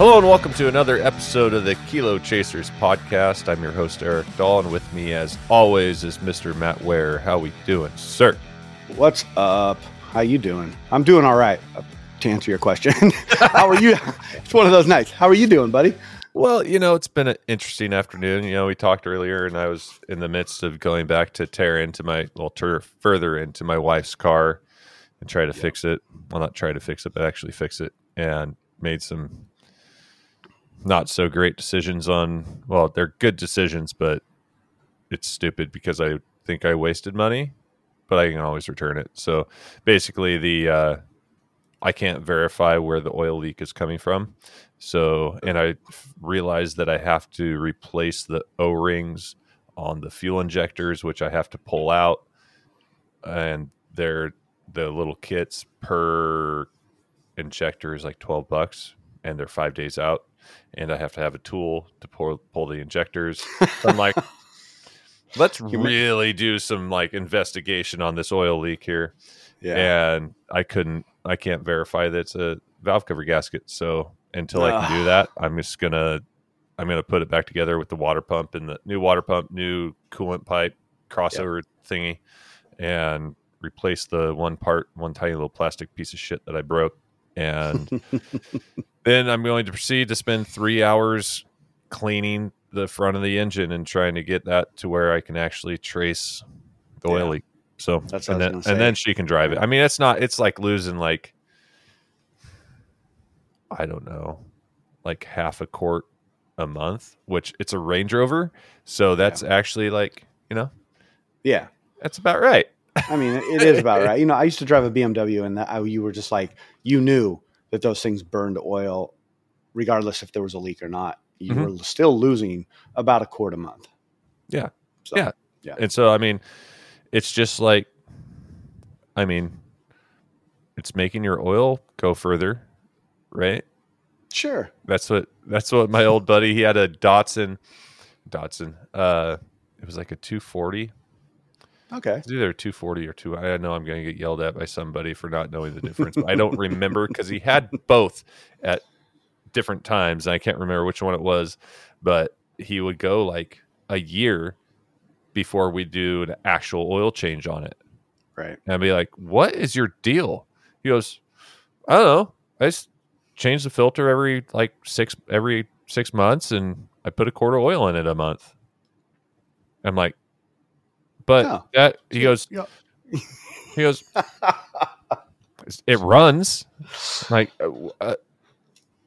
Hello and welcome to another episode of the Kilo Chasers podcast. I'm your host Eric Dahl, and with me, as always, is Mr. Matt Ware. How are we doing, sir? What's up? How you doing? I'm doing all right. uh, To answer your question, how are you? It's one of those nights. How are you doing, buddy? Well, you know, it's been an interesting afternoon. You know, we talked earlier, and I was in the midst of going back to tear into my, well, tear further into my wife's car and try to fix it. Well, not try to fix it, but actually fix it, and made some not so great decisions on. Well, they're good decisions, but it's stupid because I think I wasted money, but I can always return it. So basically, the uh, I can't verify where the oil leak is coming from. So, and I realized that I have to replace the O rings on the fuel injectors, which I have to pull out, and they're the little kits per injector is like twelve bucks, and they're five days out, and I have to have a tool to pull pull the injectors. So I'm like, let's really do some like investigation on this oil leak here Yeah. and I couldn't, I can't verify that it's a valve cover gasket. So until I can do that, I'm just gonna, I'm gonna put it back together with the water pump and the new water pump, new coolant pipe crossover thingy, and replace the one part, one tiny little plastic piece of shit that I broke. And then I'm going to proceed to spend three hours cleaning the front of the engine and trying to get that to where I can actually trace the oil leak. So That's and then and then she can drive it. I mean, it's not. It's like losing like I don't know, like half a quart a month, which it's a Range Rover, so that's actually like you know yeah. that's about right. I mean, it is about right. You know, I used to drive a BMW, and that, I, you were just like, you knew that those things burned oil, regardless if there was a leak or not. You Mhm. were still losing about a quart a month. Yeah. So, Yeah. Yeah. And so I mean, it's just like, I mean, it's making your oil go further, right? Sure. That's what that's what my old buddy he had a Datsun Datsun. Uh it was like a 240. Okay. It's either 240 or 2 I know I'm going to get yelled at by somebody for not knowing the difference. but I don't remember cuz he had both at different times. And I can't remember which one it was, but he would go like a year before we do an actual oil change on it. Right. And I'd be like, "What is your deal?" He goes, "I don't know. I just change the filter every like six every six months, and I put a quart of oil in it a month." I'm like, "But Oh. that," he goes, Yeah. "He goes, it runs." Like, uh, uh,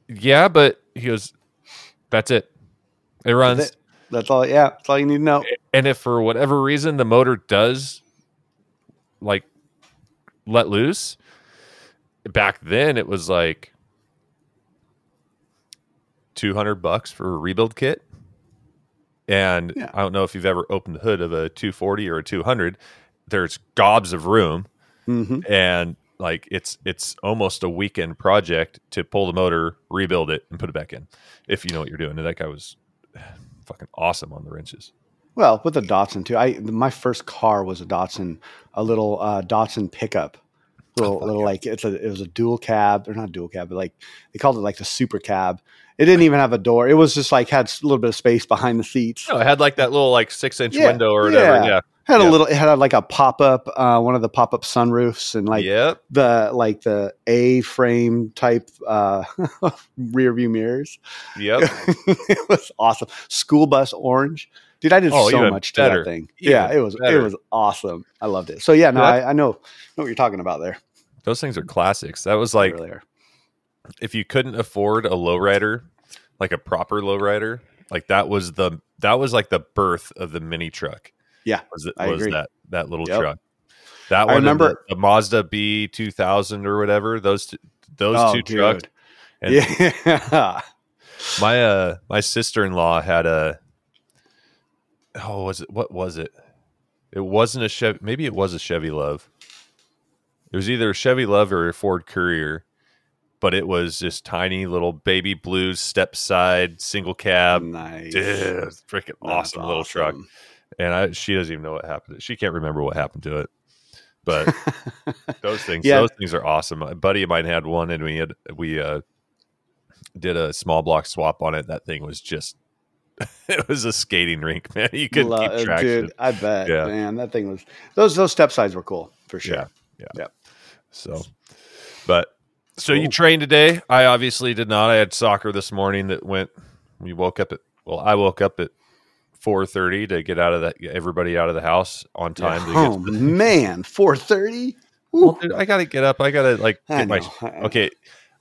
yeah, but he goes, "That's it. It runs." That's, it. that's all. Yeah. That's all you need to know. and if for whatever reason the motor does like let loose back then it was like 200 bucks for a rebuild kit and Yeah. i don't know if you've ever opened the hood of a 240 or a 200 there's gobs of room hmm and like it's it's almost a weekend project to pull the motor rebuild it and put it back in if you know what you're doing and that guy was fucking awesome on the wrenches Well, with a Datsun too. I my first car was a Datsun, a little uh, Datsun pickup. Little, fuck little like it's a it was a dual cab or not dual cab, but like they called it like the super cab. It didn't even have a door. It was just like had a little bit of space behind the seats. No, it had like that little like six inch Yeah, window or whatever. yeah. Yeah. Had yeah. a little. It had like a pop up, uh, one of the pop up sunroofs, and like yep. the like the A frame type uh, rear view mirrors. Yep. it was awesome. School bus orange. Dude, I did Oh, so much to that thing. Even yeah, it was better. it was awesome. I loved it. So yeah, no. I, I know know what you're talking about there. Those things are classics. That was like really. If you couldn't afford a lowrider, like a proper lowrider, like that was the that was like the birth of the mini truck. Yeah, Was it I was that that little Yep. truck. That one and remember- the, the Mazda B two thousand or whatever. Those two, those Oh, two dude. trucks. And yeah. my uh my sister in law had a oh was it what was it? It wasn't a Chevy maybe it was a Chevy LUV. It was either a Chevy LUV or a Ford Courier, but it was this tiny little baby blue step side single cab. nice. Dude, freaking That's awesome, little truck. And I, she doesn't even know what happened. She can't remember what happened to it. But those things, Yeah. those things are awesome. A buddy of mine had one, and we had we uh did a small block swap on it. That thing was just it was a skating rink, man. You couldn't Lo- keep traction. dude. I bet, Yeah. man. That thing was those those step sides were cool for sure. Yeah, yeah. Yep. So, but so you trained today? I obviously did not. I had soccer this morning that went. We woke up at well, I woke up at four thirty to get out of that. Everybody out of the house on time. to Oh get man, four thirty. well, dude, I got to get up. I got to like get my okay.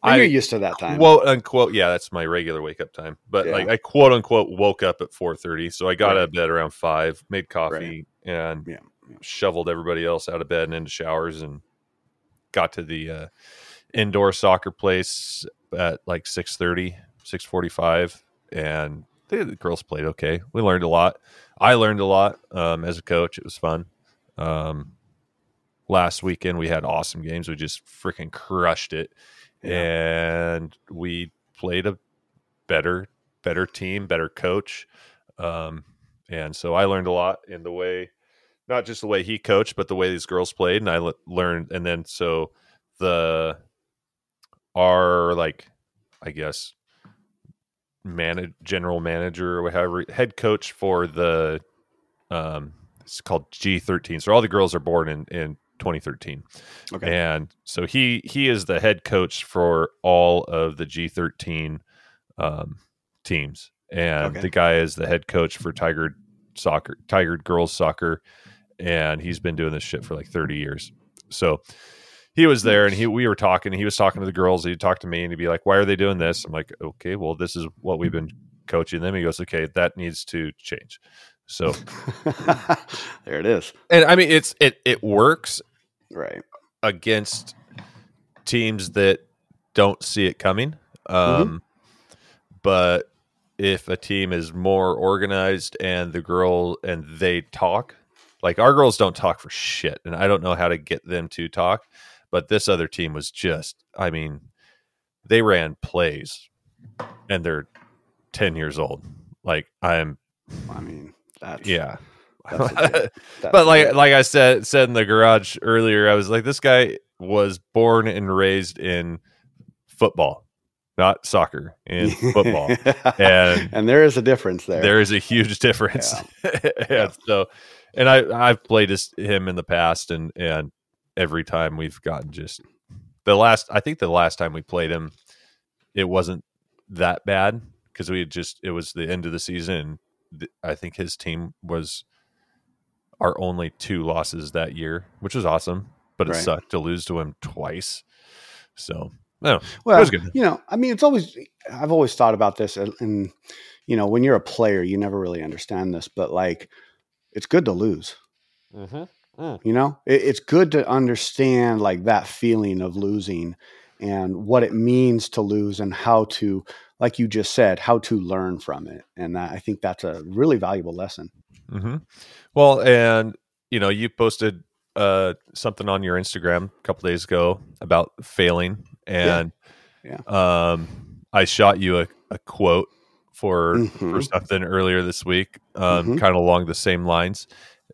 I, you're used to that time. quote unquote yeah, that's my regular wake up time. But Yeah. like I quote unquote woke up at four thirty, so I got Right. out of bed around five, made coffee, and Yeah, yeah. shoveled everybody else out of bed and into showers, and got to the uh, indoor soccer place at like 6.30 6.45 and the, the girls played okay. We learned a lot. I learned a lot um, as a coach. It was fun. Um, last weekend we had awesome games. We just freaking crushed it. And we played a better better team better coach. Um, and so i learned a lot in the way not just the way he coached but the way these girls played and i le- learned and then so the our like i guess manage general manager or whatever head coach for the um it's called g13 so all the girls are born in in 2013 Okay. and so he he is the head coach for all of the G13 um, teams, and Okay. the guy is the head coach for Tiger soccer, Tiger girls soccer, and he's been doing this shit for like 30 years. So he was there, and he we were talking. He was talking to the girls. He'd talk to me, and he'd be like, "Why are they doing this?" I'm like, "Okay, well, this is what we've been coaching them." He goes, "Okay, that needs to change." So, there it is. and I mean, it's it it works Right. against teams that don't see it coming. Um, But if a team is more organized and the girl and they talk, like our girls don't talk for shit, and I don't know how to get them to talk. But this other team was just, I mean, they ran plays and they're 10 years old. Like, I'm, I mean, that's yeah. That's. But like like I said said in the garage earlier, I was like, this guy was born and raised in football, not soccer, in football. And- and there is a difference there. there is a huge difference. and so, and I I've played his, him in the past, and and every time we've gotten just the last. I think the last time we played him, it wasn't that bad because we had just it was the end of the season. And th- I think his team was our only two losses that year, which was awesome. But it Right. sucked to lose to him twice. So no, Well, was good. you know, I mean, it's always I've always thought about this, and, and you know, when you're a player, you never really understand this, but like, it's good to lose. Mm-hmm. You know, it, it's good to understand like that feeling of losing and what it means to lose and how to, like you just said, how to learn from it. And that, I think that's a really valuable lesson. Mm-hmm. Well, and you know, you posted uh, something on your Instagram a couple days ago about failing, and Yeah. um, I shot you a, a quote for for Mhm. something earlier this week, um, Mhm. kind of along the same lines.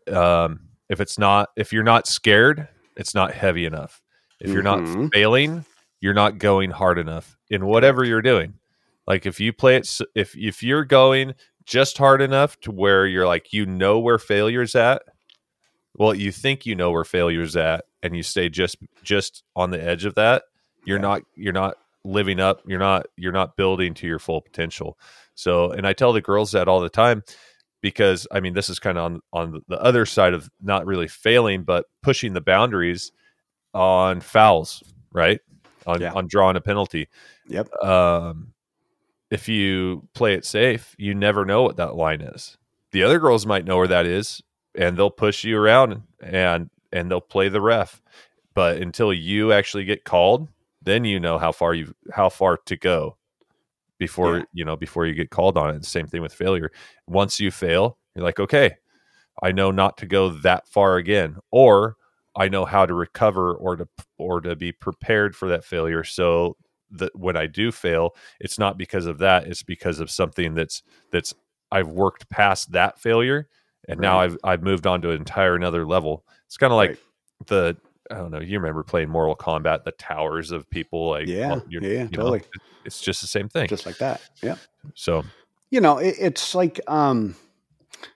Um, if it's not, if you're not scared, it's not heavy enough. If you're not Mhm. failing, you're not going hard enough in whatever you're doing. Like if you play it, if if you're going just hard enough to where you're like you know where failure's at, well, you think you know where failure's at, and you stay just just on the edge of that. You're Yeah. not you're not living up. You're not you're not building to your full potential. So, and I tell the girls that all the time because I mean this is kind of on on the other side of not really failing, but pushing the boundaries on fouls, right? On Yeah. on drawing a penalty. Yep. Um, if you play it safe, you never know what that line is. The other girls might know where that is, and they'll push you around and and they'll play the ref. But until you actually get called, then you know how far you how far to go before Yeah. you know before you get called on it. Same thing with failure. Once you fail, you're like, okay, I know not to go that far again, or I know how to recover or to or to be prepared for that failure. So that when I do fail, it's not because of that; it's because of something that's that's I've worked past that failure, and now I've I've moved on to an entire another level. It's kind of like Right. the I don't know. You remember playing Mortal Kombat, the towers of people, like Yeah, well, yeah, you know, totally. it's just the same thing. just like that. Yeah. so you know it, it's like um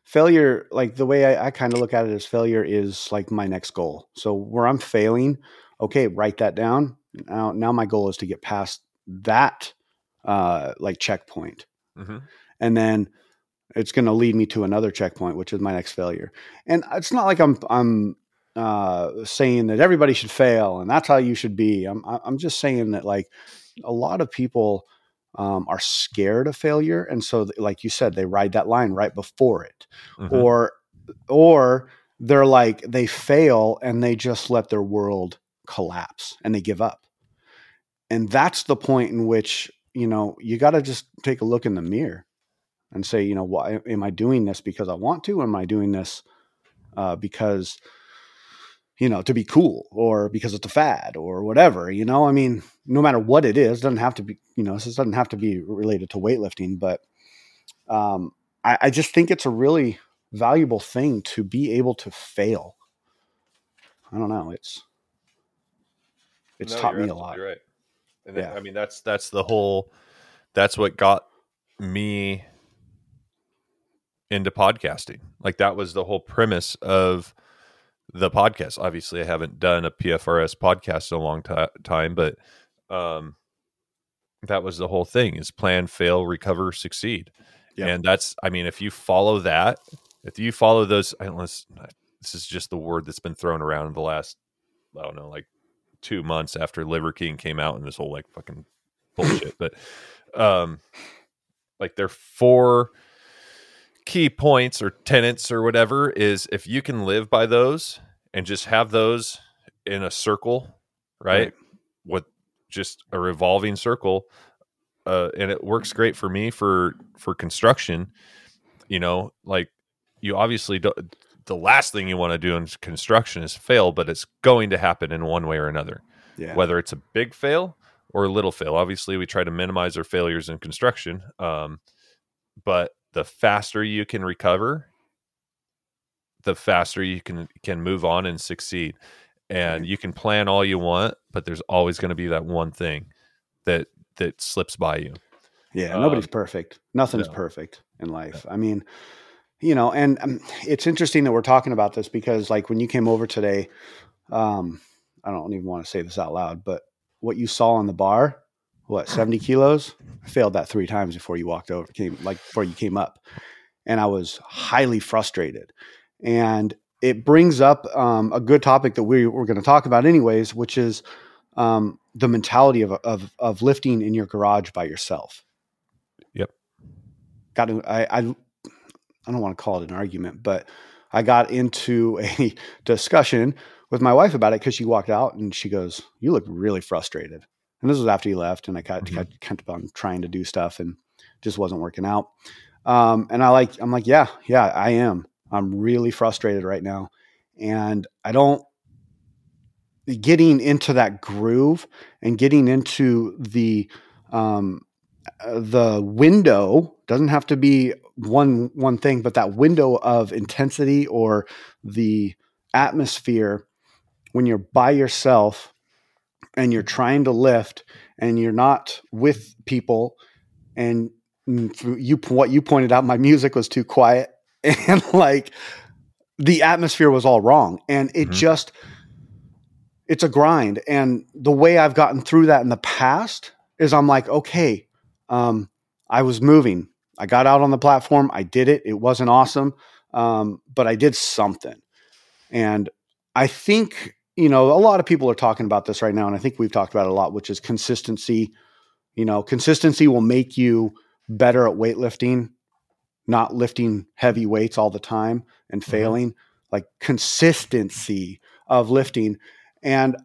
failure like the way i, I kind of look at it is failure is like my next goal so where i'm failing okay write that down now now my goal is to get past that uh like checkpoint mhm. and then it's going to lead me to another checkpoint which is my next failure and it's not like i'm i'm uh saying that everybody should fail and that's how you should be. I'm i'm just saying that like a lot of people um, are scared of failure and so like you said they ride that line right before it. Mhm. or or they're like they fail and they just let their world collapse and they give up. And that's the point in which you know you got to just take a look in the mirror and say you know why am i doing this because i want to or am i doing this uh, because you know to be cool or because it's a fad or whatever you know i mean no matter what it is it doesn't have to be you know this doesn't have to be related to weightlifting but um, I, I just think it's a really valuable thing to be able to fail i don't know it's it's No, taught me a lot Right. And then, Yeah. I mean, that's that's the whole. That's what got me into podcasting. Like that was the whole premise of the podcast. Obviously, I haven't done a PFRS podcast in a long ti time, but um, that was the whole thing: is plan, fail, recover, succeed. Yep. And that's, I mean, if you follow that, if you follow those, know, this is just the word that's been thrown around in the last, I don't know, like two months after Liver King came out and this whole like fucking bullshit. but um like are four key points or tenets or whatever is if you can live by those and just have those in a circle, right? Right. With just a revolving circle. Uh, and it works great for me for for construction. You know, like you obviously don't the last thing you want to do in construction is fail, but it's going to happen in one way or another yeah whether it's a big fail or a little fail. Obviously, we try to minimize our failures in construction, um, but the faster you can recover, the faster you can can move on and succeed. And you can plan all you want, but there's always going to be that one thing that that slips by you. Yeah, Um, nobody's perfect. Nothing's no. perfect in life. I mean, you know, and um, it's interesting that we're talking about this because, like, when you came over today, um, I don't even want to say this out loud, but what you saw on the bar, what seventy kilos, I failed that three times before you walked over, came like before you came up, and I was highly frustrated, and it brings up um, a good topic that we we're going to talk about anyways, which is um, the mentality of, of of lifting in your garage by yourself. Yep. Got to, I, I I don't want to call it an argument, but I got into a discussion with my wife about it because she walked out and she goes, "You look really frustrated." And this was after he left, and I kept, Mhm. kept, kept on trying to do stuff and just wasn't working out. Um, and I like, I'm like, yeah, yeah, I am. I'm really frustrated right now, and I don't getting into that groove and getting into the um, uh, the window doesn't have to be one one thing, but that window of intensity or the atmosphere when you're by yourself and you're trying to lift and you're not with people and you what you pointed out my music was too quiet and like the atmosphere was all wrong and it Mhm. just it's a grind and the way i've gotten through that in the past is i'm like okay um, i was moving. I got out on the platform. I did it. It wasn't awesome um, but i did something. And i think you know a lot of people are talking about this right now and i think we've talked about it a lot which is consistency you know consistency will make you better at weightlifting not lifting heavy weights all the time and Mhm. failing like consistency of lifting and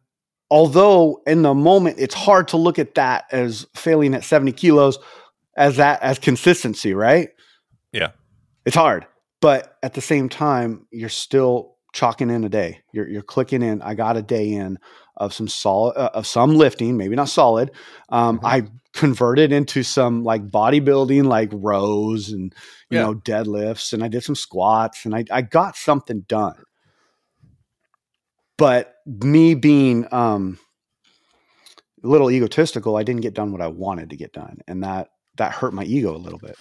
although in the moment it's hard to look at that as failing at 70 kilos as that as consistency right Yeah. it's hard but at the same time you're still chalking in a day you're, you're clicking in i got a day in of some solid uh, of some lifting maybe not solid um, Mhm. i converted into some like bodybuilding like rows and you Yeah. know deadlifts and i did some squats and I, I got something done but me being um, a little egotistical, I didn't get done what I wanted to get done, and that that hurt my ego a little bit.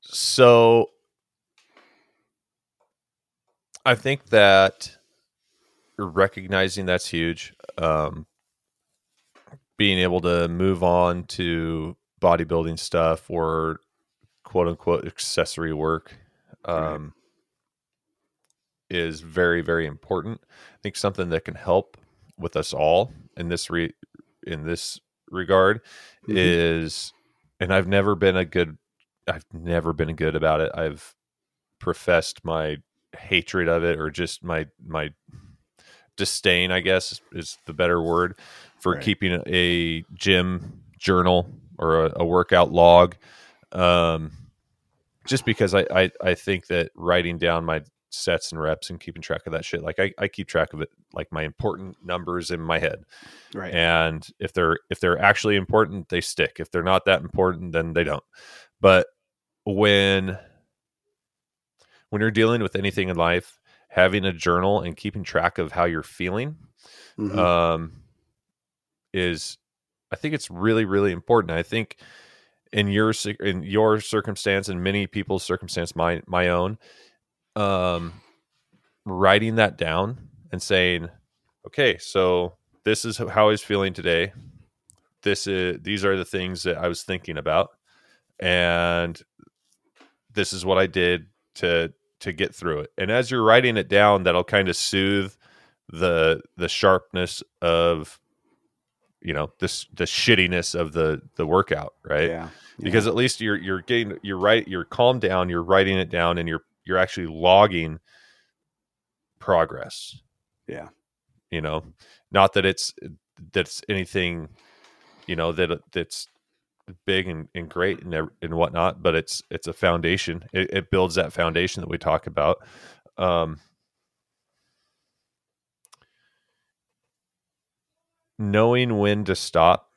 So I think that recognizing that's huge. Um, being able to move on to bodybuilding stuff or quote unquote accessory work um, right. is very very important. I think something that can help with us all in this re in this regard mm-hmm. is, and I've never been a good, I've never been good about it. I've professed my hatred of it or just my my disdain, I guess is the better word for right. keeping a gym journal or a, a workout log. Um, just because I, I, I think that writing down my sets and reps and keeping track of that shit, like I, I keep track of it, like my important numbers in my head. Right. And if they're, if they're actually important, they stick. If they're not that important, then they don't. But when, when you're dealing with anything in life, having a journal and keeping track of how you're feeling, mm-hmm. um, is I think it's really really important. I think in your in your circumstance and many people's circumstance, my my own, um, writing that down and saying, okay, so this is how I was feeling today. This is these are the things that I was thinking about, and this is what I did to to get through it. And as you're writing it down, that'll kind of soothe the the sharpness of you know this the shittiness of the the workout right? Yeah, because at least you're you're getting you're right you're calmed down you're writing it down and you're you're actually logging progress. Yeah. You know not that it's that's anything you know that that's big and, and great and, and whatnot but it's it's a foundation. It, it builds that foundation that we talk about. Um knowing when to stop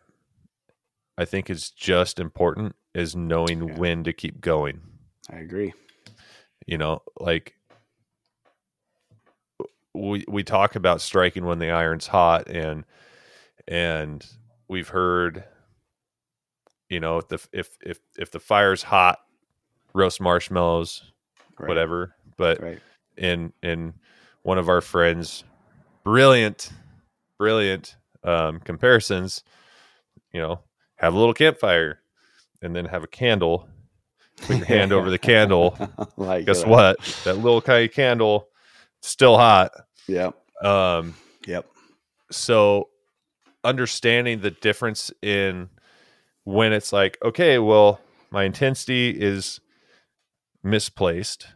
i think is just important as knowing yeah. when to keep going. I agree. You know like we we talk about striking when the iron's hot and and we've heard you know if the if if if the fire's hot roast marshmallows right. whatever but right. in in one of our friends brilliant brilliant um, comparisons, you know, have a little campfire and then have a candle. Put your hand over the candle. like Guess what? That little kind of candle, still hot. Yep. Um, yep. So understanding the difference in when it's like, okay, well, my intensity is misplaced.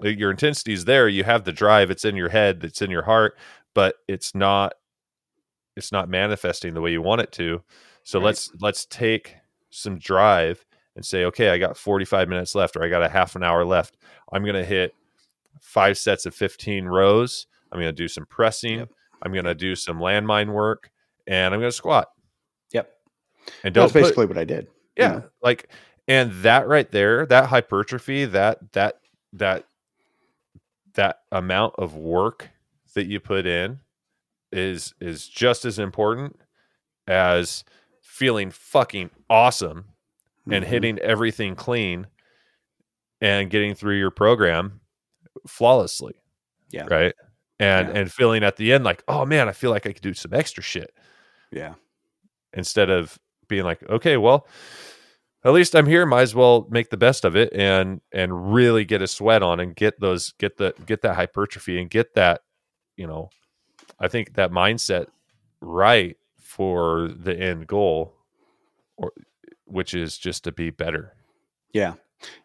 Your intensity is there. You have the drive. It's in your head. It's in your heart, but it's not it's not manifesting the way you want it to. So right. let's let's take some drive and say, okay, I got 45 minutes left, or I got a half an hour left. I'm gonna hit five sets of 15 rows. I'm gonna do some pressing. Yep. I'm gonna do some landmine work, and I'm gonna squat. And that's put, basically what I did. Yeah, like and that right there, that hypertrophy, that that that that amount of work that you put in is is just as important as feeling fucking awesome mm-hmm. and hitting everything clean and getting through your program flawlessly. Yeah. Right. And yeah. and feeling at the end like, oh man, I feel like I could do some extra shit. Yeah. Instead of being like, okay, well, at least I'm here. Might as well make the best of it and and really get a sweat on and get those get the get that hypertrophy and get that, you know, I think that mindset right for the end goal, or which is just to be better. Yeah,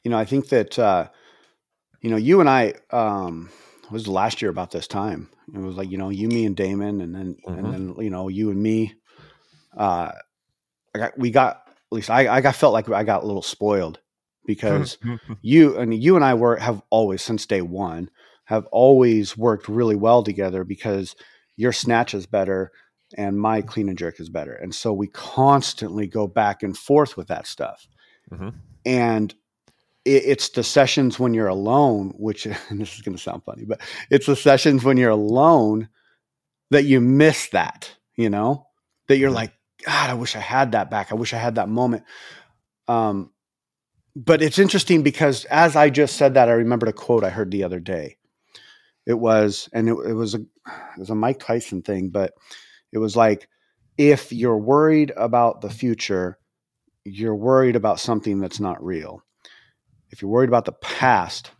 you know, I think that uh, you know you and I um, was last year about this time. It was like you know you, me, and Damon, and then mm-hmm. and then you know you and me. Uh, I got we got at least I I got felt like I got a little spoiled because you and you and I were have always since day one have always worked really well together because your snatch is better and my clean and jerk is better. And so we constantly go back and forth with that stuff. Mm-hmm. And it, it's the sessions when you're alone, which and this is going to sound funny, but it's the sessions when you're alone that you miss that, you know, that you're like, God, I wish I had that back. I wish I had that moment. Um, but it's interesting because as I just said that, I remembered a quote I heard the other day. It was, and it, it was a, it was a Mike Tyson thing, but it was like, if you're worried about the future, you're worried about something that's not real. If you're worried about the past,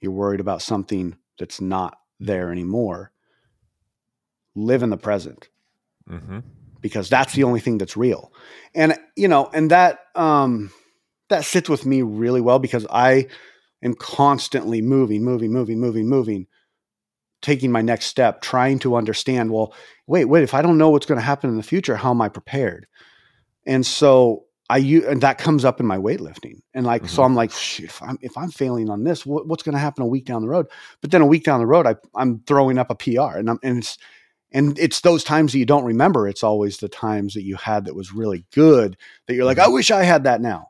you're worried about something that's not there anymore. Live in the present Mm-hmm. Because that's the only thing that's real. And you know, and that um that sits with me really well because I am constantly moving, moving, moving, moving, moving, taking my next step, trying to understand, well, wait, wait, if I don't know what's going to happen in the future, how am I prepared? And so I u- and that comes up in my weightlifting. And like so Mhm. I'm like, shit, if I'm if I'm failing on this, what, what's going to happen a week down the road? But then a week down the road, I I'm throwing up a PR and I'm and it's and it's those times that you don't remember. It's always the times that you had that was really good that you're like, I mm-hmm. wish I had that now.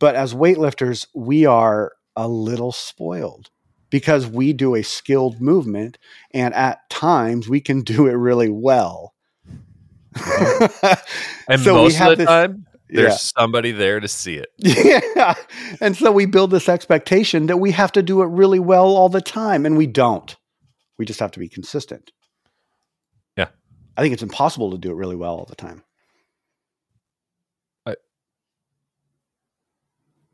But as weightlifters, we are a little spoiled because we do a skilled movement and at times we can do it really well. Mm-hmm. And So we most have of the this- time, there's yeah. somebody there to see it. Yeah. And so we build this expectation that we have to do it really well all the time, and we don't. We just have to be consistent. I think it's impossible to do it really well all the time. I-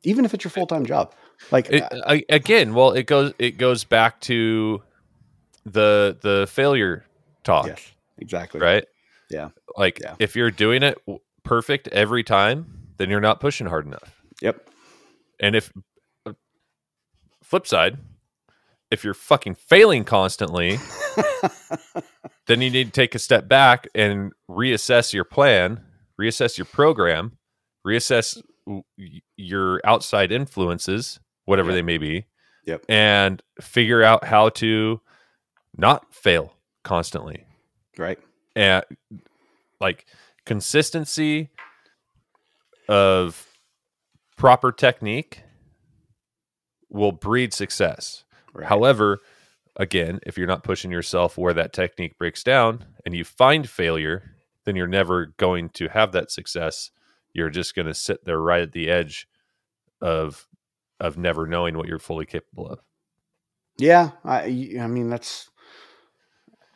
Even if it's your full time job. Like, It, uh, I, again, well, it goes it goes back to the the failure talk, yes, exactly. right? Yeah. Like Yeah. if you're doing it perfect every time, then you're not pushing hard enough. Yep. And if flip side, if you're fucking failing constantly, then you need to take a step back and reassess your plan, reassess your program, reassess your outside influences, whatever Yep. they may be, Yep. and figure out how to not fail constantly. right. And like consistency of proper technique will breed success. Right. However, again, if you're not pushing yourself where that technique breaks down and you find failure, then you're never going to have that success. You're just going to sit there right at the edge of of never knowing what you're fully capable of. Yeah, I, I mean that's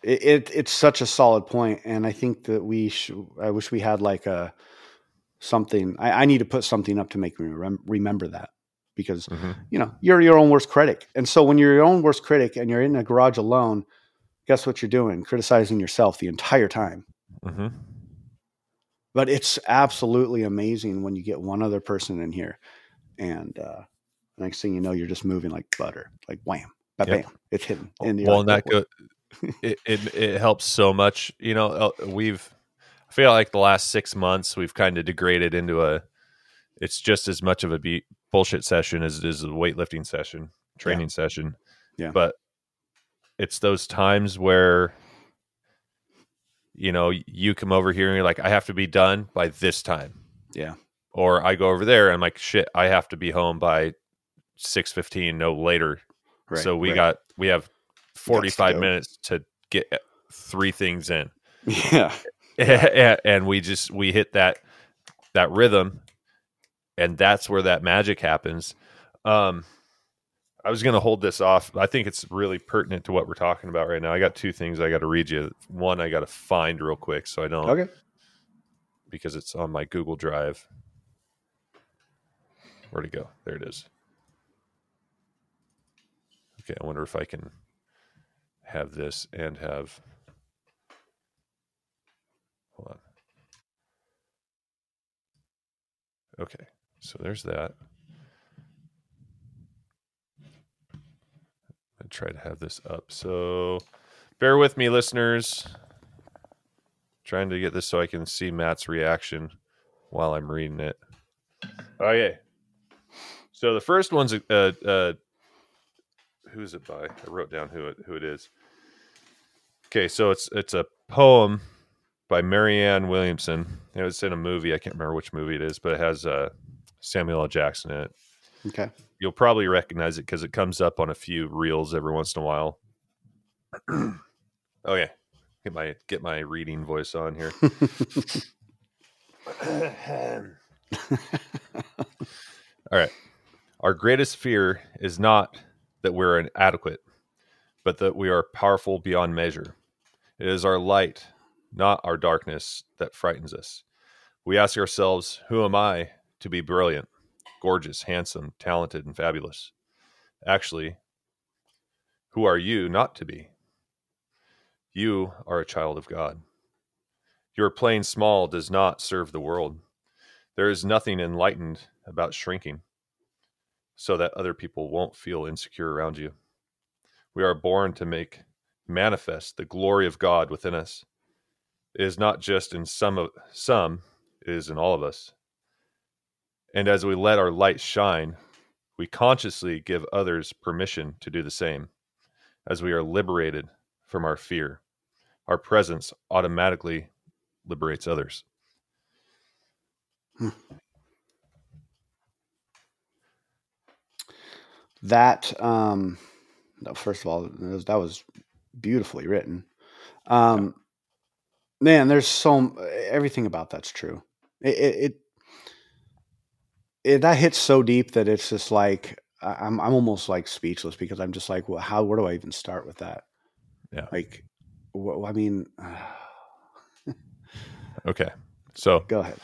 it, it. It's such a solid point, and I think that we should. I wish we had like a something. I, I need to put something up to make me rem- remember that because Mhm. you know you're your own worst critic, and so when you're your own worst critic and you're in a garage alone, guess what you're doing? Criticizing yourself the entire time. Mhm. But it's absolutely amazing when you get one other person in here, and uh, next thing you know, you're just moving like butter, like wham, bam, Yep. bam, it's hidden. And well, like, and that "Oh, go, it, it it helps so much. You know, uh, we've I feel like the last six months we've kind of degraded into a. It's just as much of a be- bullshit session as it is a weightlifting session, training session. Yeah. But it's those times where, you know, you come over here and you're like, I have to be done by this time. Yeah. Or I go over there and I'm like, shit, I have to be home by six fifteen, no later. Right, so we right. got we have 45 minutes to get uh, three things in yeah, and we just we hit that that rhythm and that's where that magic happens. Um i was going to hold this off. I think it's really pertinent to what we're talking about right now. I got two things i got to read you. One i got to find real quick so i don't okay. because it's on my google drive. Where'd it go? There it is. Okay i wonder if i can have this and have hold on. Okay so there's that. I try to have this up. So bear with me listeners. Trying to get this so i can see matt's reaction while i'm reading it. Okay. So the first one's uh uh who's it by? I wrote down who it who it is. Okay so it's it's a poem by marianne williamson. It was in a movie. I can't remember which movie it is but it has uh samuel l jackson in it Okay. You'll probably recognize it because it comes up on a few reels every once in a while. Oh, okay, get my get my reading voice on here. All right. Our greatest fear is not that we're inadequate, but that we are powerful beyond measure. It is our light, not our darkness, that frightens us. We ask ourselves, Who am I to be brilliant, gorgeous, handsome, talented, and fabulous? Actually, who are you not to be? You are a child of God. Your playing small does not serve the world. There is nothing enlightened about shrinking so that other people won't feel insecure around you. We are born to make manifest the glory of God within us. It is not just in some of some, it is in all of us. And as we let our light shine, we consciously give others permission to do the same. As we are liberated from our fear, our presence automatically liberates others. Hmm. That, um, first of all, that was, that was beautifully written. Um, man, there's so everything about that's true. It, it, it, it that hits so deep that it's just like I'm I'm almost like speechless because I'm just like, well, how where do I even start with that? Yeah, like, well, I mean, okay, so go ahead.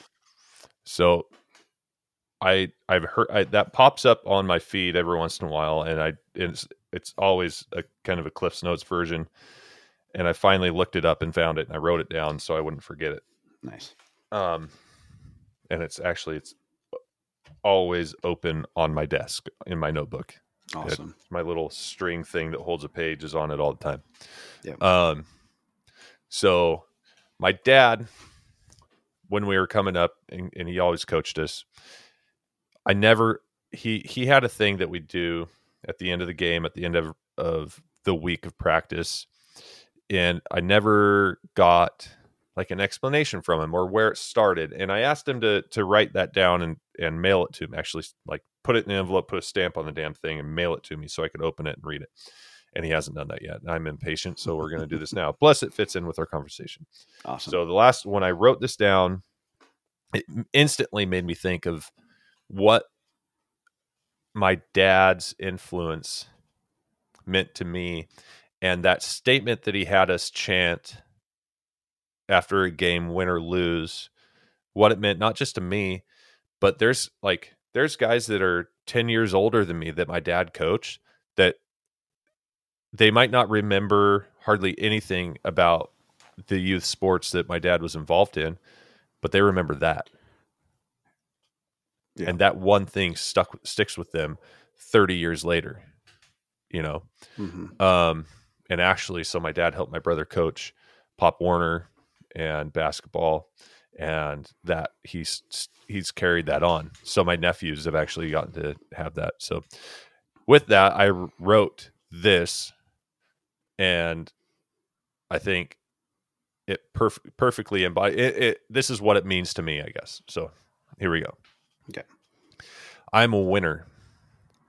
So I I've heard I, that pops up on my feed every once in a while, and I it's it's always a kind of a Cliff's Notes version. And I finally looked it up and found it, and I wrote it down so I wouldn't forget it. Nice. Um, and it's actually it's always open on my desk in my notebook. Awesome. It, my little string thing that holds a page is on it all the time. Yeah. Um, so my dad, when we were coming up, and, and he always coached us. I never he he had a thing that we do at the end of the game, at the end of of the week of practice, and I never got like an explanation from him or where it started. And I asked him to to write that down and and mail it to me. Actually, like put it in an envelope, put a stamp on the damn thing, and mail it to me so I could open it and read it. And he hasn't done that yet. I'm impatient, so we're going to do this now. Plus, it fits in with our conversation. Awesome. So the last when I wrote this down, it instantly made me think of what my dad's influence meant to me and that statement that he had us chant after a game win or lose what it meant not just to me but there's like there's guys that are 10 years older than me that my dad coached that they might not remember hardly anything about the youth sports that my dad was involved in but they remember that yeah. and that one thing stuck sticks with them 30 years later you know mm-hmm. um and actually so my dad helped my brother coach pop warner and basketball and that he's he's carried that on so my nephews have actually gotten to have that so with that i wrote this and i think it perf- perfectly embodies it, it this is what it means to me i guess so here we go Okay. I'm a winner.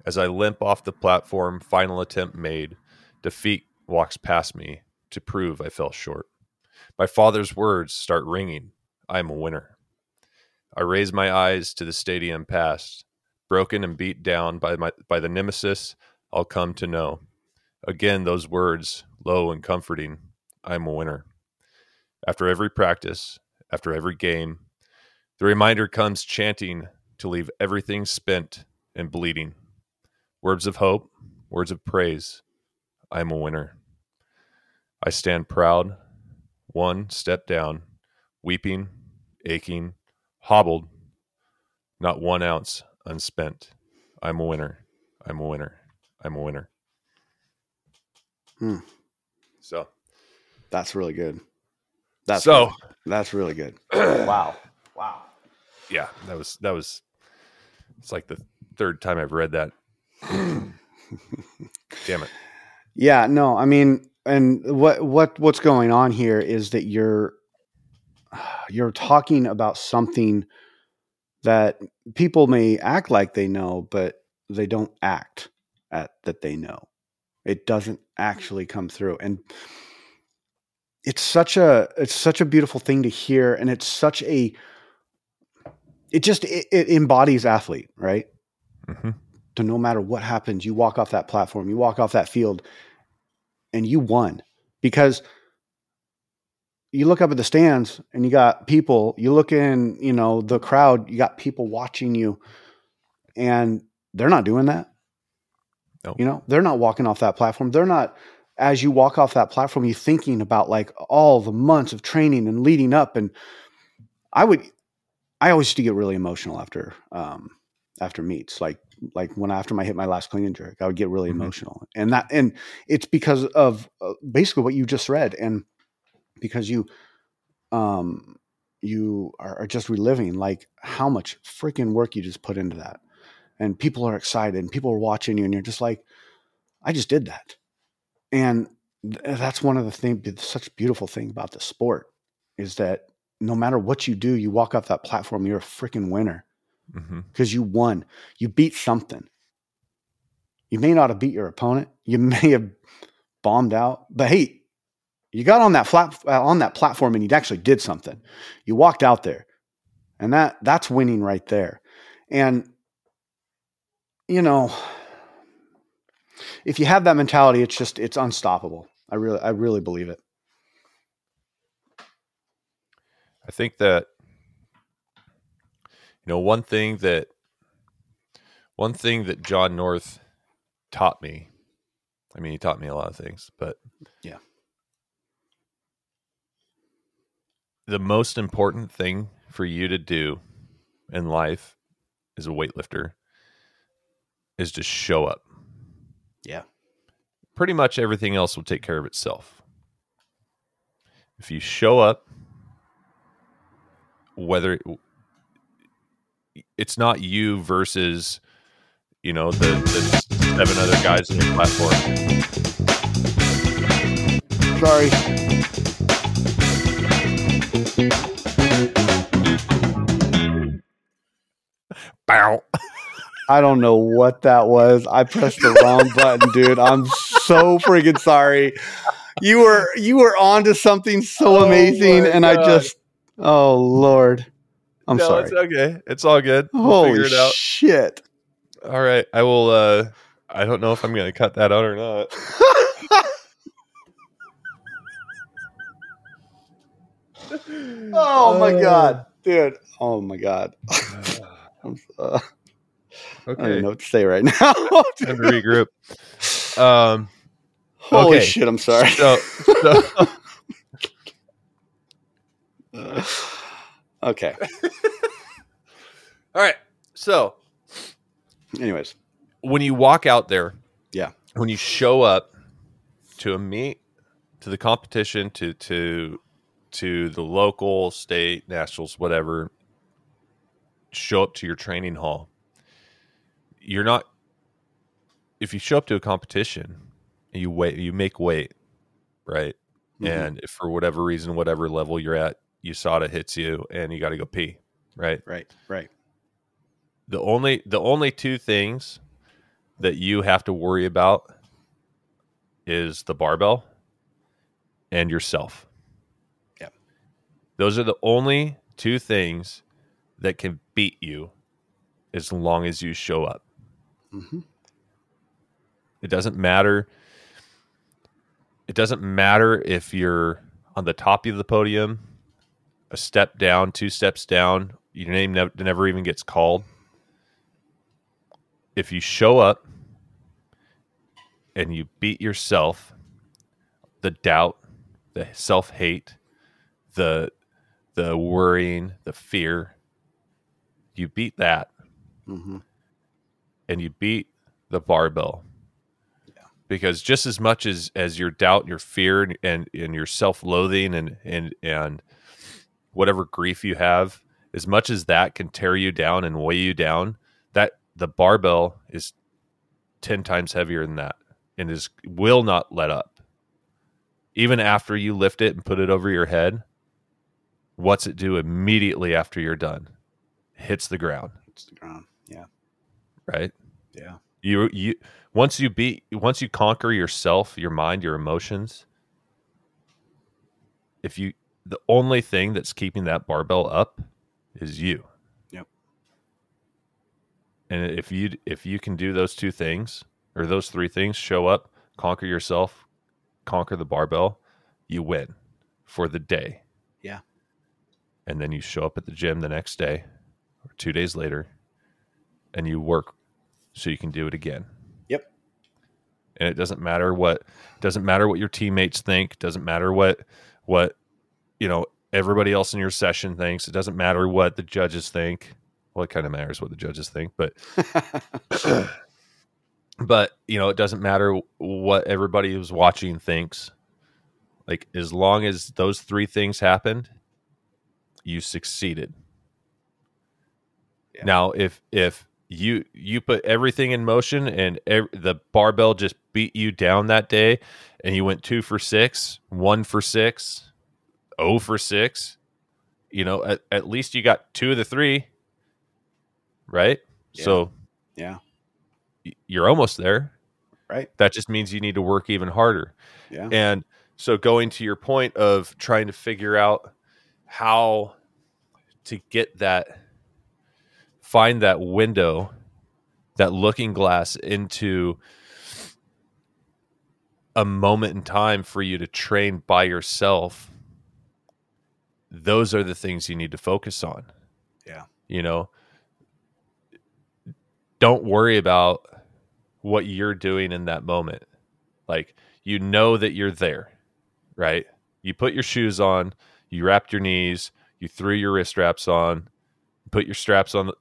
As I limp off the platform, final attempt made, defeat walks past me to prove I fell short. My father's words start ringing. I am a winner. I raise my eyes to the stadium past, broken and beat down by my by the nemesis I'll come to know. Again those words, low and comforting. I am a winner. After every practice, after every game, the reminder comes chanting to leave everything spent and bleeding. Words of hope, words of praise. I am a winner. I stand proud, one step down, weeping, aching, hobbled, not one ounce unspent. I'm a winner. I'm a winner. I'm a winner. Hmm. So that's really good. That's so really, that's really good. wow. Wow. Yeah, that was that was it's like the third time I've read that. Damn it. Yeah, no, I mean, and what what what's going on here is that you're you're talking about something that people may act like they know, but they don't act at that they know. It doesn't actually come through. And it's such a it's such a beautiful thing to hear and it's such a it just it, it embodies athlete, right? hmm To no matter what happens, you walk off that platform, you walk off that field and you won. Because you look up at the stands and you got people you look in you know the crowd you got people watching you and they're not doing that. No. you know they're not walking off that platform. They're not as you walk off that platform you're thinking about like all the months of training and leading up. And i would i always used to get really emotional after um after meets. Like like when after I hit my last clean and jerk i would get really Mhm. emotional and that and it's because of uh, basically what you just read and because you um you are, are just reliving like how much freaking work you just put into that. And people are excited and people are watching you and you're just like i just did that. And th- that's one of the things such beautiful thing about the sport is that no matter what you do you walk off that platform you're a freaking winner because you won. You beat something. You may not have beat your opponent. You may have bombed out, but hey, you got on that flat uh, on that platform and you actually did something. You walked out there, and that that's winning right there. And you know, if you have that mentality, it's just it's unstoppable. I really I really believe it. I think that you know one thing that one thing that John North taught me. I mean, he taught me a lot of things, but Yeah. The most important thing for you to do in life as a weightlifter is to show up. Yeah. Pretty much everything else will take care of itself. If you show up, whether it's not you versus you know the, the seven other guys on your platform Sorry. Bow. I don't know what that was. I pressed the wrong button, dude. I'm so freaking sorry. You were you were onto something so Oh amazing, and I just oh lord, I'm no, sorry. it's okay it's all good we'll Holy it out shit! all right i will uh i don't know if i'm gonna cut that out or not oh my god, dude. Oh my god. I'm, uh, I don't know what to say right now. time to regroup um Holy okay. shit! I'm sorry. so, so okay. all right so Anyways, when you walk out there, Yeah. when you show up to a meet, to the competition, to to to the local, state, nationals, whatever, show up to your training hall. You're not. If you show up to a competition, and you wait, you make weight, right? Mhm. And if for whatever reason, whatever level you're at, USADA hits you, and you got to go pee, right? right, right. the only the only two things that you have to worry about is the barbell and yourself. Yeah. Those are the only two things that can beat you as long as you show up. hmm It doesn't matter it doesn't matter if you're on the top of the podium, a step down, two steps down, your name never, never even gets called. If you show up and you beat yourself, the doubt, the self-hate, the the worrying, the fear, you beat that hmm and you beat the barbell. Because just as much as as your doubt, your fear, and and, and your self loathing and and and whatever grief you have, as much as that can tear you down and weigh you down, that the barbell is ten times heavier than that, and is will not let up. Even after you lift it and put it over your head, what's it do immediately after you're done? Hits the ground, Hits the ground. Yeah. right? Yeah. You you once you beat once you conquer yourself, your mind, your emotions, if you the only thing that's keeping that barbell up is you. Yep. And if you if you can do those two things or those three things, show up, conquer yourself, conquer the barbell, you win for the day. Yeah. And then you show up at the gym the next day or 2 days later and you work so you can do it again. Yep. And it doesn't matter what doesn't matter what your teammates think, doesn't matter what what you know everybody else in your session thinks. It doesn't matter what the judges think. Well, it kind of matters what the judges think, but but you know, it doesn't matter what everybody who's watching thinks. Like as long as those three things happened, you succeeded. Yeah. Now, if if you you put everything in motion and ev- the barbell just beat you down that day, and you went two for six, one for six, oh for six, you know, at, at least you got two of the three, right? Yeah. So yeah. you're almost there. Right. That just means you need to work even harder. Yeah. And so going to your point of trying to figure out how to get that find that window, that looking glass into a moment in time for you to train by yourself. Those are the things you need to focus on. Yeah. You know, don't worry about what you're doing in that moment. Like you know that you're there, right? You put your shoes on, you wrapped your knees, you threw your wrist straps on, put your straps on.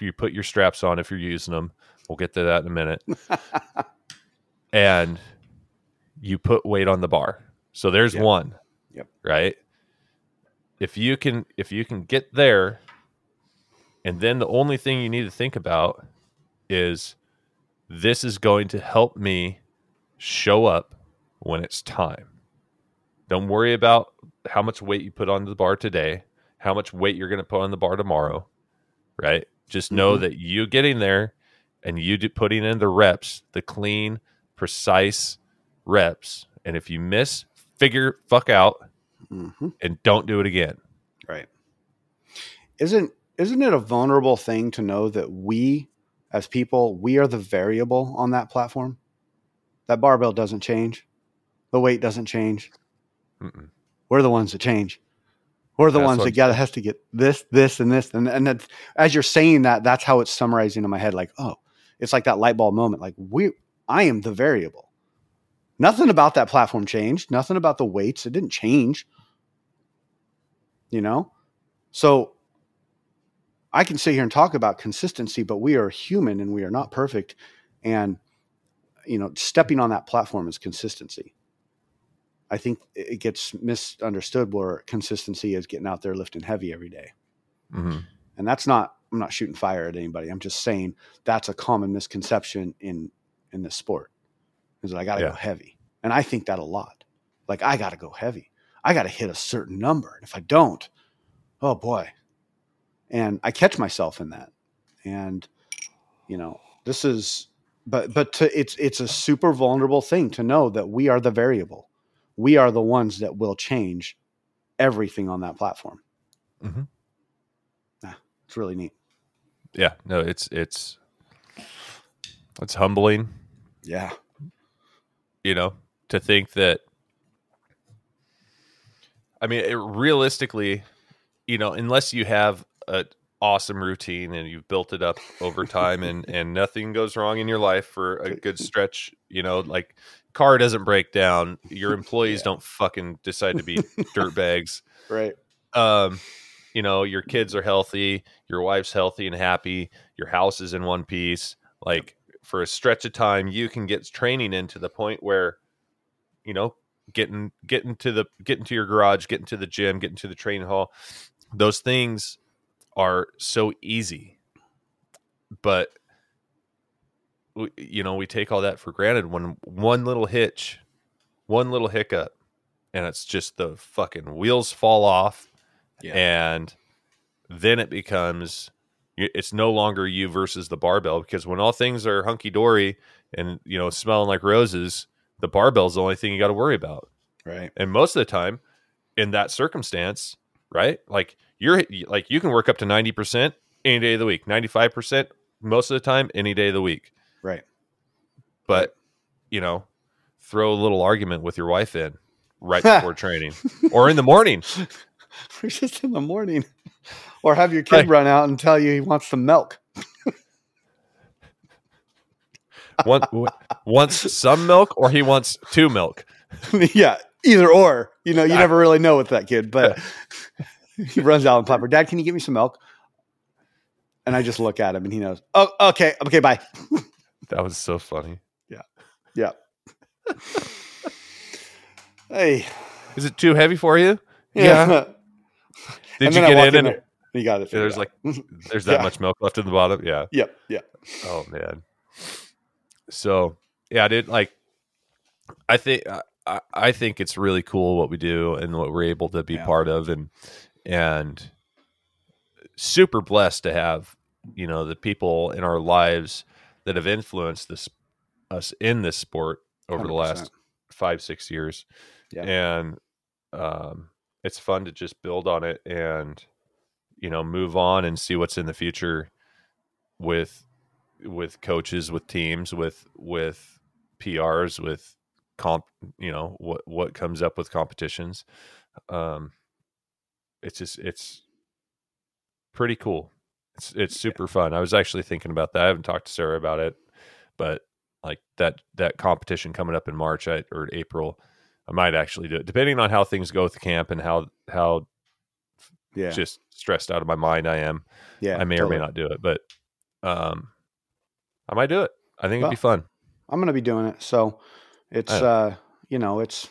You put your straps on if you're using them. We'll get to that in a minute. and you put weight on the bar. So there's Yep. one. Yep. Right. If you can, if you can get there, and then the only thing you need to think about is this is going to help me show up when it's time. Don't worry about how much weight you put on the bar today, how much weight you're going to put on the bar tomorrow, right? Just know Mhm. that you getting there and you do, putting in the reps, the clean, precise reps. And if you miss, figure fuck out hmm and don't do it again. Right. Isn't isn't it a vulnerable thing to know that we as people, we are the variable on that platform? That barbell doesn't change. The weight doesn't change. Mm-mm. We're the ones that change. We're the That's ones that got has to get this, this, and this, and and that's, as you're saying that, that's how it's summarizing in my head. Like, oh, it's like that light bulb moment. Like we, I am the variable. Nothing about that platform changed. Nothing about the weights. It didn't change. You know, so I can sit here and talk about consistency, but we are human and we are not perfect. And you know, stepping on that platform is consistency. I think it gets misunderstood where consistency is getting out there lifting heavy every day. hmm And that's not I'm not shooting fire at anybody. I'm just saying that's a common misconception in in this sport. Is that I got to Yeah. go heavy. And I think that a lot. Like I got to go heavy. I got to hit a certain number. And if I don't, oh boy. And I catch myself in that. And you know, this is but but to, it's it's a super vulnerable thing to know that we are the variable. We are the ones that will change everything on that platform. Mm-hmm. Yeah, it's really neat. Yeah. No, it's it's it's humbling. Yeah. you know, to think that. I mean, it, realistically, you know, unless you have an awesome routine and you've built it up over time and and nothing goes wrong in your life for a good stretch, you know, like car doesn't break down, your employees Yeah. don't fucking decide to be dirtbags. Right. Um, you know, your kids are healthy, your wife's healthy and happy, your house is in one piece. Like for a stretch of time, you can get training into the point where, you know, getting getting to the getting to your garage, getting to the gym, getting to the training hall, those things are so easy. But we- you know, we take all that for granted when one little hitch, one little hiccup, and it's just the fucking wheels fall off Yeah. and then it becomes It's no longer you versus the barbell because when all things are hunky dory and you know smelling like roses, the barbell's the only thing you got to worry about. Right. And most of the time, in that circumstance, right? Like you're like you can work up to ninety percent any day of the week, ninety five percent most of the time, any day of the week. Right. But you know, throw a little argument with your wife in right before training or in the morning. Or just in the morning. Or have your kid Right. run out and tell you he wants some milk. Wants some milk or he wants two milk. yeah, either or. You know, you I- never really know with that kid, but he runs out and plapper, Dad, can you give me some milk? And I just look at him and he knows. Oh, okay, okay, bye. That was so funny. Yeah. Yeah. hey. Is it too heavy for you? Yeah. Did And you get walk in and there. You got it. there's figured like there's that Yeah. much milk left in the bottom? Yeah. Yep, yep. Oh man. So yeah, dude. Like, I think I- I, think it's really cool what we do and what we're able to be Yeah. part of, and and super blessed to have you know the people in our lives that have influenced this us in this sport over the 100%. last five six years, Yeah. and um, it's fun to just build on it and you know move on and see what's in the future with with coaches with teams with with prs with comp you know what what comes up with competitions um it's just it's pretty cool it's it's super fun i was actually thinking about that i haven't talked to sarah about it but like that that competition coming up in march I, or april i might actually do it depending on how things go with the camp and how how Yeah. just stressed out of my mind i am yeah. I may totally. or may not do it, but um, I might do it. I think it'd be fun. I'm going to be doing it. So it's, uh, you know, it's,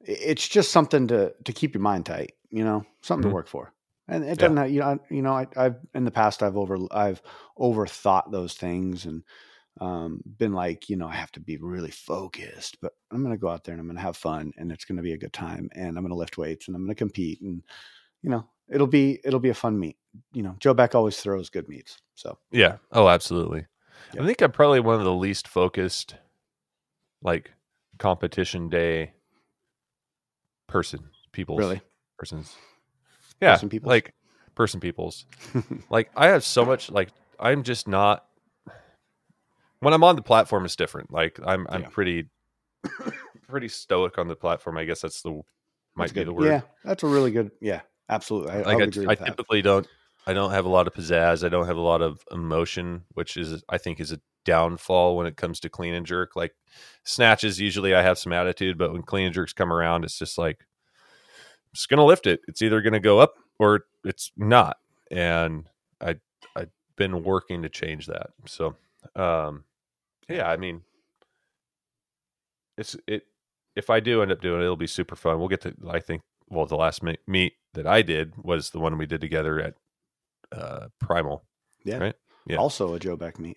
it's just something to, to keep your mind tight, you know, something Mhm. to work for. And it doesn't, have, you know, I, you know, I, I've, in the past, I've over, I've overthought those things and, um, been like, you know, I have to be really focused, but I'm going to go out there and I'm going to have fun and it's going to be a good time and I'm going to lift weights and I'm going to compete and, you know, it'll be, it'll be a fun meet. You know, Joe Beck always throws good meets. So Yeah. Oh, absolutely. Yeah. I think I'm probably one of the least focused, like competition day person people really, persons. Yeah, Person peoples? like person peoples. like I have so much. Like I'm just not. When I'm on the platform, it's different. Like I'm, I'm Yeah. pretty, pretty stoic on the platform. I guess that's the might That's be good. the word. Yeah, that's a really good. Yeah, absolutely. I, I like I, agree I with that. typically don't I don't have a lot of pizzazz. I don't have a lot of emotion, which is I think is a downfall when it comes to clean and jerk. Like snatches, usually I have some attitude, but when clean and jerks come around, it's just like I'm just gonna lift it. It's either gonna go up or it's not. And I I've been working to change that. So um yeah, I mean it's it if I do end up doing it, it'll be super fun. We'll get to I think well the last meet that I did was the one we did together at uh Primal. Yeah. Right? Yeah. Also a Joe Beck meet.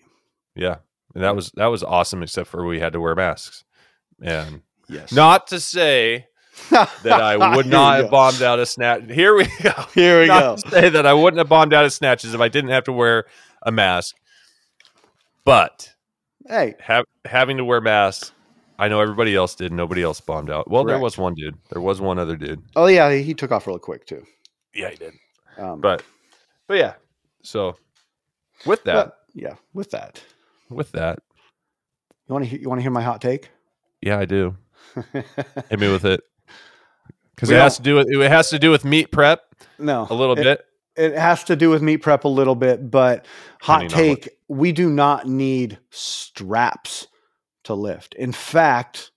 Yeah. And that was that was awesome except for we had to wear masks. And Yes. not to say that I would not have bombed out a snatch. Here we go. Here we go. not to say that I wouldn't have bombed out of snatches if I didn't have to wear a mask. But Hey, have, having to wear masks, I know everybody else did. Nobody else bombed out. Well, there was one dude. There was one other dude. oh yeah, he took off real quick too. Yeah, he did. Um, But but yeah. So with that, but, yeah, with that, with that, you want to you want to hear my hot take? yeah, I do. Hit me with it. Because it has to do with it has to do with meet prep no, a little it, bit. It has to do with meet prep a little bit, but hot on take: we do not need straps to lift. In fact,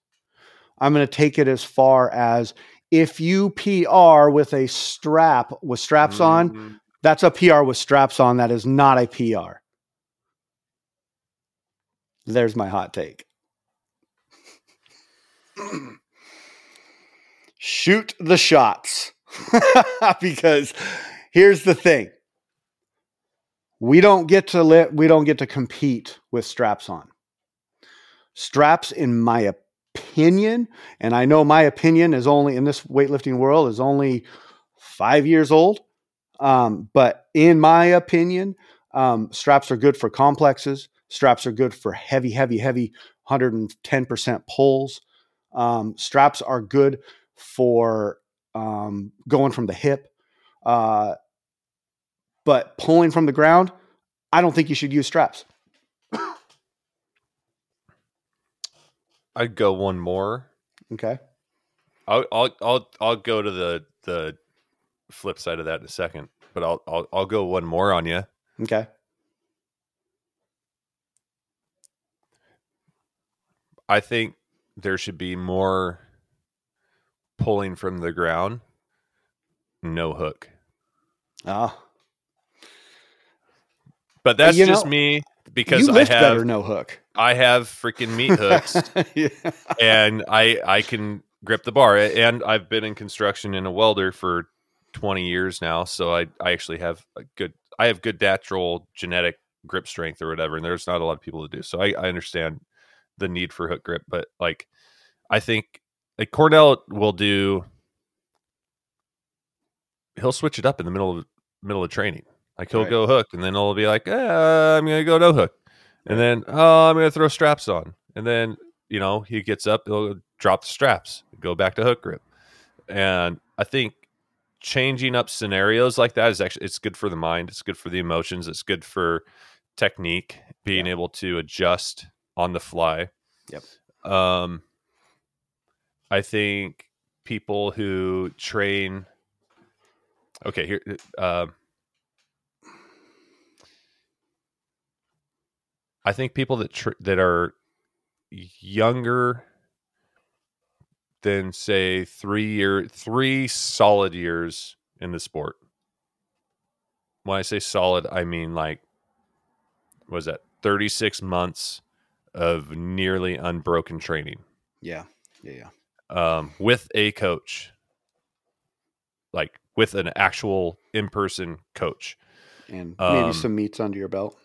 I'm going to take it as far as if you PR with a strap with straps on, Mhm. That's a PR with straps on. That is not a PR. There's my hot take. Shoot the shots. because here's the thing. We don't get to let we don't get to compete with straps on. Straps in my opinion, and I know my opinion is only in this weightlifting world is only 5 years old. Um, but in my opinion, um, straps are good for complexes. Straps are good for heavy, heavy, heavy 110% pulls. Um, straps are good for um, going from the hip. Uh, but pulling from the ground, I don't think you should use straps. I'd go one more. Okay. I'll I'll I'll I'll go to the the flip side of that in a second, but I'll I'll I'll go one more on you. Okay. I think there should be more pulling from the ground, no hook. Ah, But that's You just know, me because I have better no hook. I have freaking meat hooks yeah. and I I can grip the bar and I've been in construction and a welder for 20 years now so I I actually have a good I have good natural genetic grip strength or whatever and there's not a lot of people that do so I, I understand the need for hook grip but like I think like Cornell will do he'll switch it up in the middle of middle of training. Like he'll Right. go hook and then he'll be like eh, I'm gonna go no hook. And then oh I'm gonna throw straps on. And then you know he gets up he'll drop the straps go back to hook grip. And I think changing up scenarios like that is actually it's good for the mind it's good for the emotions it's good for technique being Yeah. able to adjust on the fly Yep. um i think people who train okay here uh, i think people that tr- that are younger than say three year three solid years in the sport. When I say solid, I mean like was that 36 months of nearly unbroken training Yeah. Yeah. um, with a coach, like with an actual in person coach. And maybe Um, some meets under your belt.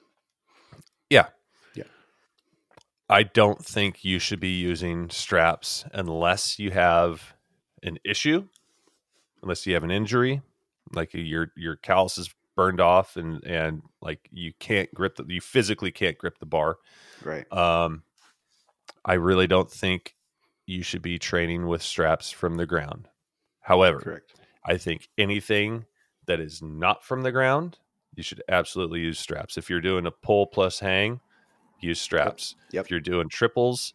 I don't think you should be using straps unless you have an issue, unless you have an injury, like your your callus is burned off and and like you can't grip the you physically can't grip the bar. Right. Um, I really don't think you should be training with straps from the ground. However, Correct. I think anything that is not from the ground, you should absolutely use straps. If you're doing a pull plus hang, use straps. Yep. If you're doing triples,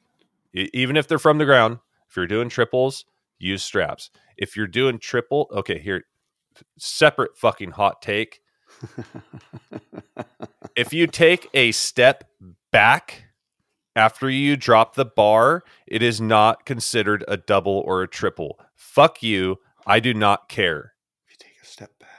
even if they're from the ground, if you're doing triples, use straps. If you're doing triple, okay, here, separate fucking hot take. If you take a step back after you drop the bar, it is not considered a double or a triple. Fuck you. I do not care. If you take a step back.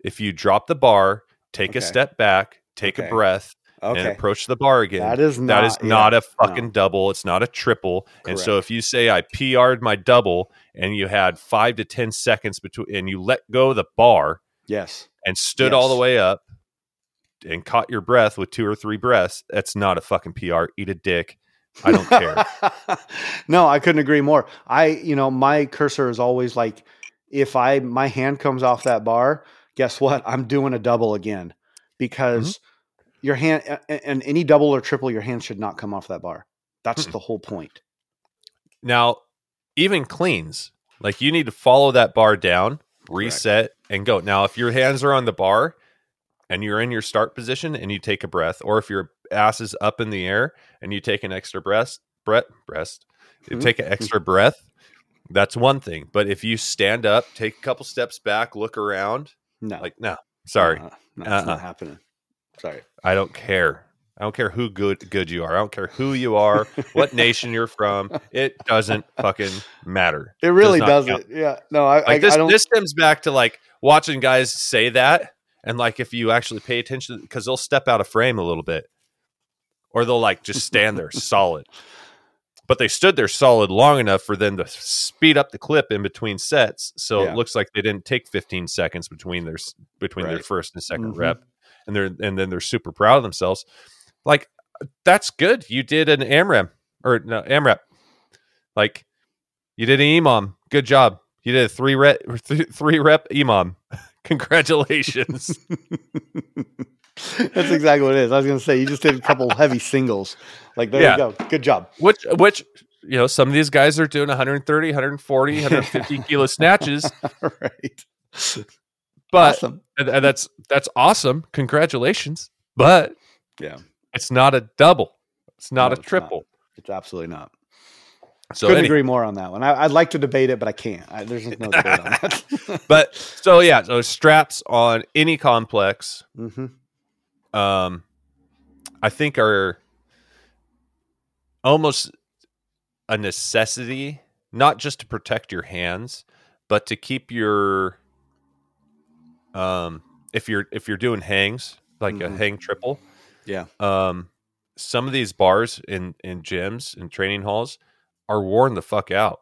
If you drop the bar, take a step back, take Okay. a breath, and approach the bar again. That is not. that is yeah, not a no. fucking double. It's not a triple. And so if you say I PR'd my double and you had five to 10 seconds between and you let go of the bar Yes. and stood all the way up and caught your breath with two or three breaths, that's not a fucking PR. Eat a dick. I don't care. no, I couldn't agree more. I, you know, my cursor is always like, if I my hand comes off that bar, guess what? I'm doing a double again because Mm-hmm. Your hand and any double or triple, your hand should not come off that bar. That's Mm-mm. the whole point. Now, even cleans, like you need to follow that bar down, reset, and go. Now, if your hands are on the bar and you're in your start position and you take a breath, or if your ass is up in the air and you take an extra breath, breath, breast, you Mhm. take an extra breath, that's one thing. But if you stand up, take a couple steps back, look around, No, like, no, sorry, uh, no, it's Uh-uh. not happening. Sorry. I don't care. I don't care who good good you are. I don't care who you are, what nation you're from. It doesn't fucking matter. It really not does count. Yeah. No, I, like I, this I don't. this stems back to like watching guys say that and like if you actually pay attention because they'll step out of frame a little bit or they'll like just stand there solid but they stood there solid long enough for them to speed up the clip in between sets so Yeah. it looks like they didn't take 15 seconds between their between their first and 2nd Mhm. rep and they're and then they're super proud of themselves like that's good you did an amrap or no amrap like you did an emom good job you did a three rep three rep emom Congratulations. That's exactly what it is. I was going to say you just did a couple heavy singles. Like there Yeah. you go. Good job. which which you know, some of these guys are doing 130, 140, 150 kilo snatches, right. But awesome. that's that's awesome. Congratulations. But Yeah. it's not a double. It's not No, a it's not. triple. It's absolutely not. So Couldn't agree more on that one. I, I'd like to debate it, but I can't. I, there's no debate on that. but so yeah, so straps on any complex hmm um I think are almost a necessity, not just to protect your hands, but to keep your um if you're if you're doing hangs, like a Mhm. hang triple, Yeah. um some of these bars in in gyms and training halls are worn the fuck out,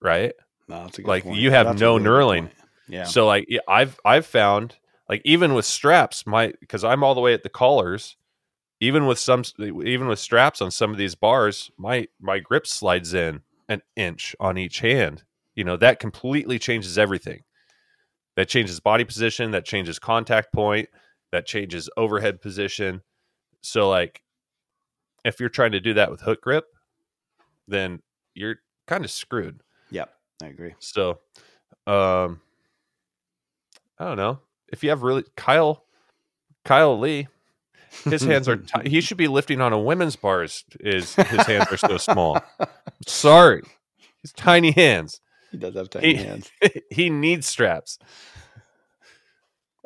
right? No, that's a good Like, point. you have That's no knurling. point. Yeah. So like yeah, I've I've found like even with straps, my because I'm all the way at the collars, even with some even with straps on some of these bars, my my grip slides in an inch on each hand. You know that completely changes everything. That changes body position. That changes contact point. That changes overhead position. So like, if you're trying to do that with hook grip, then you're kind of screwed. Yep. I agree. So, um, I don't know if you have really Kyle, Kyle Lee, his hands are ti he should be lifting on a women's bars. Is his hands are so small? Sorry, his tiny hands. He does have tiny He- hands. he needs straps.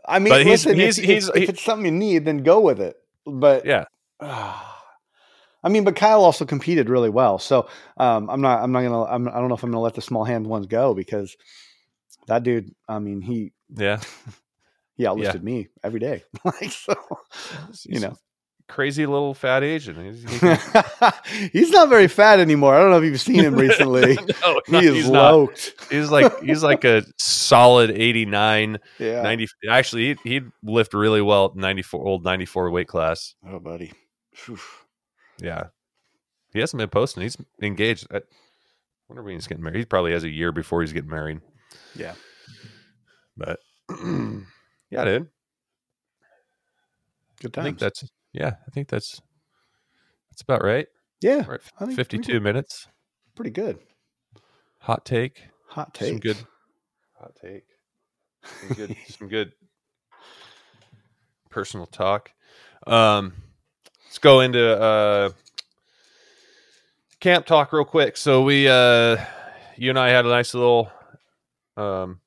I mean, But listen, he's- if, he's- if, if it's something you need, then go with it. But Yeah, I mean, but Kyle also competed really well. So um, I'm not. I'm not gonna. I'm, I don't know if I'm gonna let the small hand ones go because that dude. I mean, he yeah. he outlisted me every day. like so, you know. Crazy little fat Asian. He's, he can- he's not very fat anymore. I don't know if you've seen him recently. no, he is he's not. loked. He's like he's like a solid 89 Yeah. 90 actually he'd, he'd lift really well at 94 old 94 weight class Oh, buddy. Phew. yeah he hasn't been posting he's engaged I wonder when he's getting married he probably has a year before he's getting married Yeah. but yeah dude Good i times. think that's yeah i think that's that's about right yeah. We're at I think 52 did minutes Pretty good. hot take Hot take. some good hot take some good some good personal talk um let's go into uh camp talk real quick so we uh you and i had a nice little um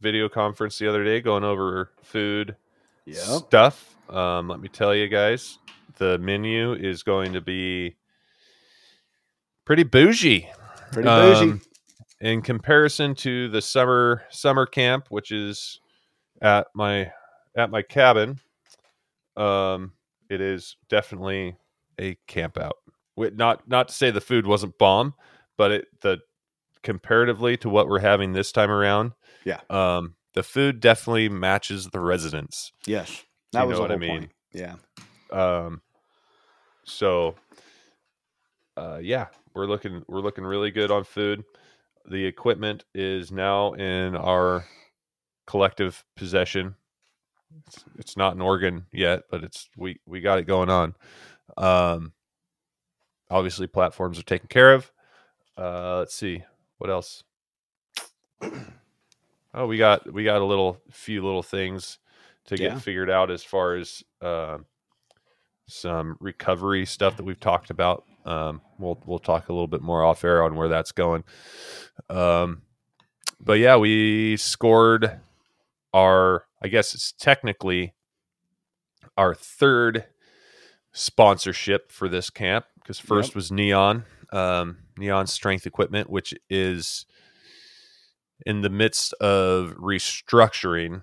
video conference the other day going over food Yep. stuff um let me tell you guys the menu is going to be pretty bougie Pretty bougie. um, in comparison to the summer summer camp, which is at my at my cabin, um, it is definitely a camp out. Not not to say the food wasn't bomb, but it the comparatively to what we're having this time around, Yeah. um, the food definitely matches the residents. yes. That you was know what I mean? point. Yeah. Um, so, uh, yeah, we're looking we're looking really good on food. The equipment is now in our collective possession. It's, it's not an organ yet, but it's we we got it going on. Um, obviously, platforms are taken care of. Uh, let's see what else. Oh, we got we got a little few little things to get Yeah. figured out as far as uh, some recovery stuff that we've talked about. Um, we'll we'll talk a little bit more off air on where that's going. Um, but yeah, we scored our. I guess it's technically our third sponsorship for this camp because first was Neon, um, Neon Strength Equipment, which is in the midst of restructuring,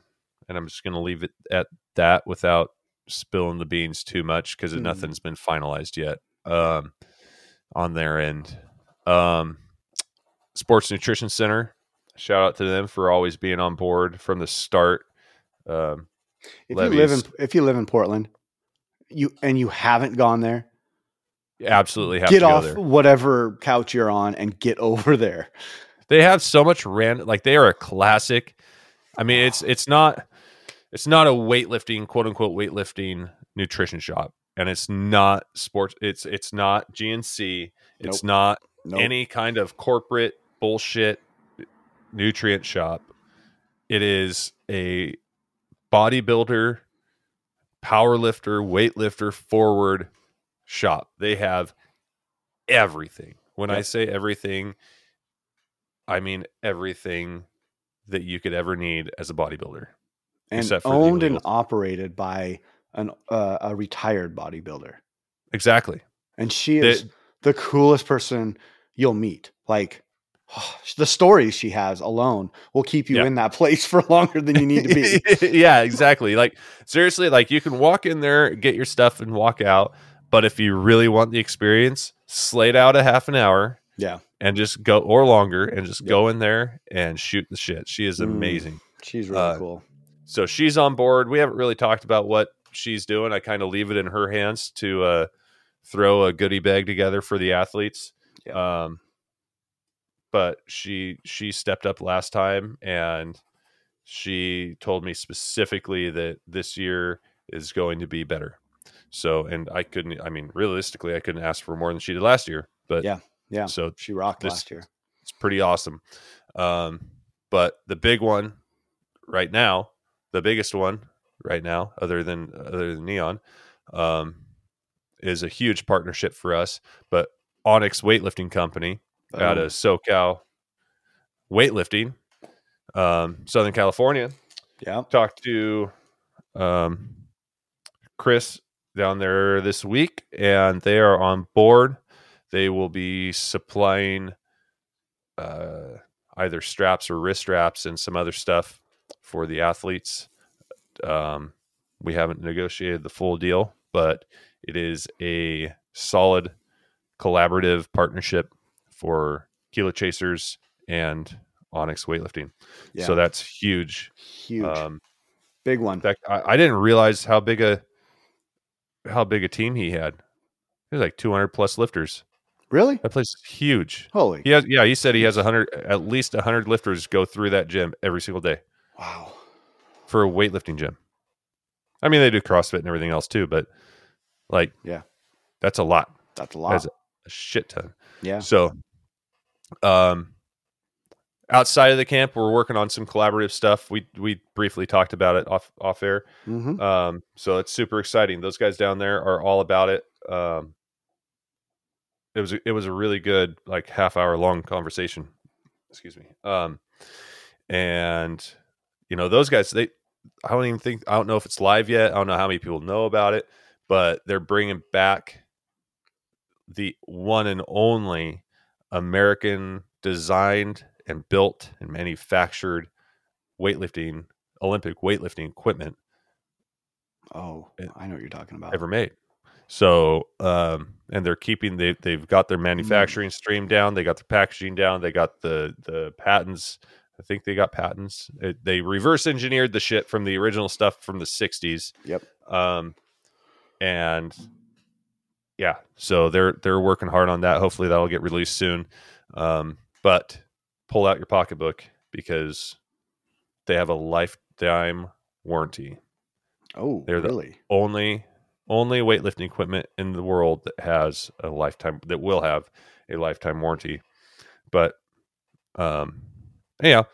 and I'm just going to leave it at that without spilling the beans too much because Mhm. nothing's been finalized yet um, on their end. Um, Sports Nutrition Center, shout out to them for always being on board from the start. Um, If you live in if you live in Portland, you and you haven't gone there, absolutely have get to go off there. whatever couch you're on and get over there. They have so much random, like they are a classic I mean, it's it's not it's not a weightlifting quote unquote weightlifting nutrition shop, and it's not sports. It's it's not GNC. It's Nope. not Nope. any kind of corporate bullshit nutrient shop. It is a bodybuilder, power lifter, weightlifter, forward shop. They have everything. When I say everything, I mean everything that you could ever need as a bodybuilder. And except for owned and operated by an uh, a retired bodybuilder, Exactly. and she is the coolest person you'll meet. Like the stories she has alone will keep you Yeah. in that place for longer than you need to be. yeah, exactly. Like seriously, like you can walk in there, get your stuff, and walk out. But if you really want the experience, slate out a half an hour yeah, and just go or longer and just Yep. go in there and shoot the shit. She is Mm. amazing. she's really Uh, cool. So she's on board. We haven't really talked about what she's doing. I kind of leave it in her hands to uh, throw a goodie bag together for the athletes. Um, but she she stepped up last time and she told me specifically that this year is going to be better. So, and I couldn't. I mean, realistically, I couldn't ask for more than she did last year. But Yeah, yeah. so She rocked this- last year. it's pretty awesome. Um, but the big one right now, the biggest one right now, other than other than Neon, um, is a huge partnership for us. But Onyx Weightlifting Company out of SoCal Weightlifting, um, Southern California, yeah, talked to um, Chris down there this week, and they are on board. They will be supplying uh, either straps or wrist straps and some other stuff for the athletes. Um, we haven't negotiated the full deal, but it is a solid collaborative partnership for Kilo Chasers and Onyx Weightlifting. yeah. So that's huge. huge, Um, big one. in fact, I, I didn't realize how big a how big a team he had. He was like 200 plus lifters. Really? That place is huge. Holy He has, yeah, he said he has a hundred, at least a hundred lifters go through that gym every single day wow! for a weightlifting gym. I mean, they do CrossFit and everything else too, but like, Yeah. that's a lot, That's a lot. That's a shit ton. yeah, So, um, outside of the camp, we're working on some collaborative stuff. We we briefly talked about it off off air. hmm Um, so it's super exciting. Those guys down there are all about it. Um, it was a- it was a really good like half hour long conversation. Excuse me. Um, and you know those guys they I don't even think I don't know if it's live yet. I don't know how many people know about it, but they're bringing back the one and only American designed and built and manufactured weightlifting Olympic weightlifting equipment Oh, I know what you're talking about. ever made. So, um, and they're keeping they they've got their manufacturing stream down. They got their packaging down. They got the the patents. I think they got patents. It, they reverse engineered the shit from the original stuff from the '60s. Yep. Um, and yeah, so they're they're working hard on that. Hopefully, that'll get released soon. Um, but pull out your pocketbook because they have a lifetime warranty Oh, They're the- only only weightlifting equipment in the world that has a lifetime that will have a lifetime warranty. But um anyhow,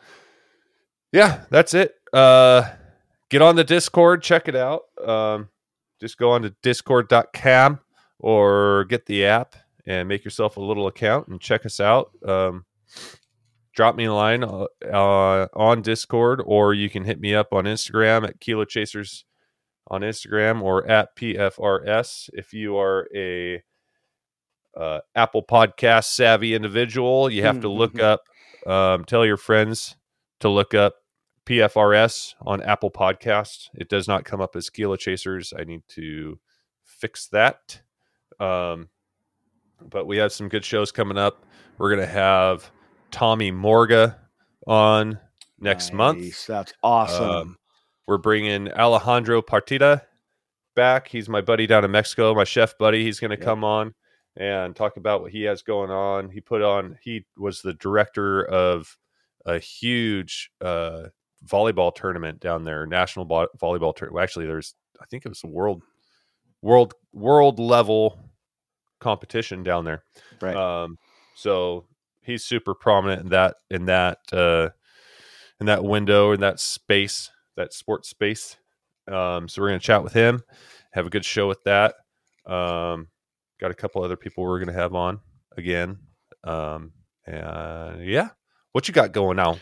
yeah, that's it. Uh get on the Discord, check it out. Um just go on to discord.com or get the app and make yourself a little account and check us out. Um drop me a line uh, uh, on Discord or you can hit me up on Instagram at Kilo Chasers on Instagram or at PFRS. If you are a uh, Apple Podcast savvy individual, you have to look Mhm. up, um, tell your friends to look up PFRS on Apple Podcast. It does not come up as Kilo Chasers. I need to fix that. Um, but we have some good shows coming up. We're going to have Tommy Morga on next month. That's awesome. We're bringing Alejandro Partida back. He's my buddy down in Mexico, my chef buddy. He's going to Yep. come on and talk about what he has going on. He put on, he was the director of a huge uh, volleyball tournament down there, national vo- volleyball tournament. Actually, there's I think it was a world world world level competition down there. Right. Um, so he's super prominent in that in that uh, in that window in that space that sports space. Um, so we're gonna chat with him, have a good show with that. Um, got a couple other people we're gonna have on again. Um, and yeah, what you got going now?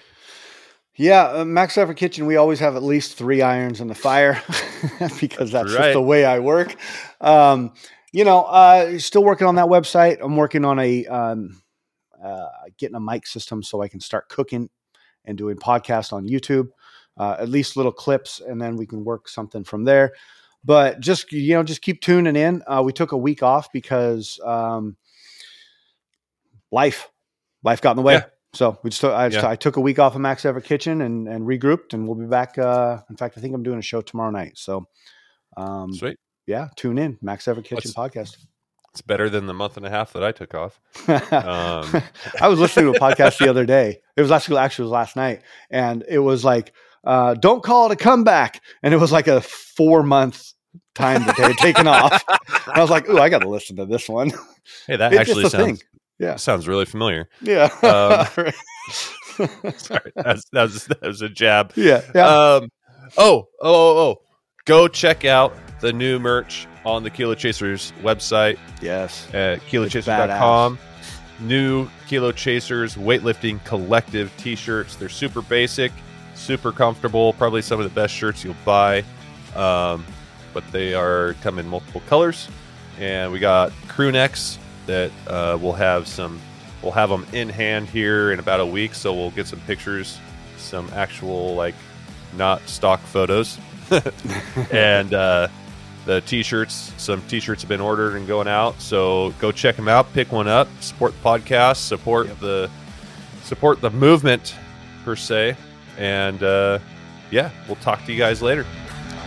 Yeah, uh, Max Effort Kitchen, we always have at least three irons in the fire because that's Right. just the way I work. Um, you know, uh, still working on that website. I'm working on a um, uh, getting a mic system so I can start cooking and doing podcasts on YouTube. Uh, at least little clips, and then we can work something from there. But just you know, just keep tuning in. Uh, we took a week off because um, life, life got in the way. Yeah. So we just took, I, just, Yeah. I took a week off of Max Effort Kitchen and, and regrouped, and we'll be back. Uh, in fact, I think I'm doing a show tomorrow night. So, um, Sweet. yeah, tune in Max Effort Kitchen podcast. It's better than the month and a half that I took off. Um, I was listening to a podcast the other day. It was actually actually it was last night, and it was like, uh, "Don't call it a comeback," and it was like a four month time that they had taken off. And I was like, "Ooh, I got to listen to this one." Hey, that It's actually sounds thing. Yeah. sounds really familiar. Yeah, Um, Sorry, that was that was a jab. yeah, yeah. Um, oh, oh, oh, oh, go check out the new merch on the Kilo Chasers website yes, at kilochasers.com. New Kilo Chasers weightlifting collective t-shirts. They're super basic, super comfortable. Probably some of the best shirts you'll buy. Um, but they are come in multiple colors, and we got crew necks that uh, we'll have some. We'll have them in hand here in about a week, so we'll get some pictures, some actual like not stock photos, and uh, the t-shirts. Some t-shirts have been ordered and going out, so go check them out. Pick one up. Support the podcast. Support Yep. the support the movement per se, and uh, yeah, we'll talk to you guys later.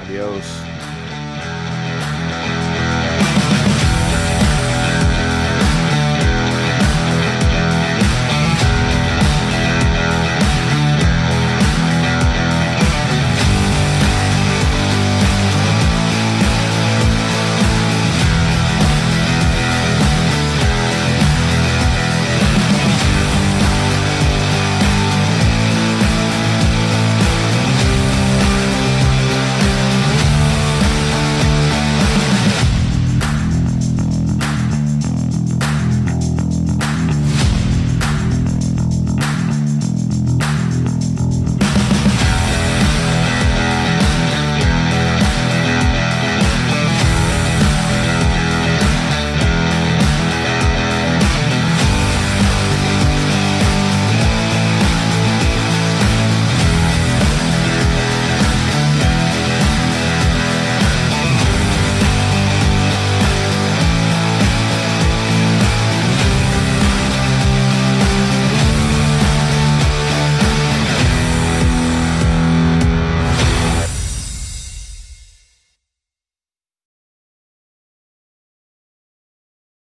Adios.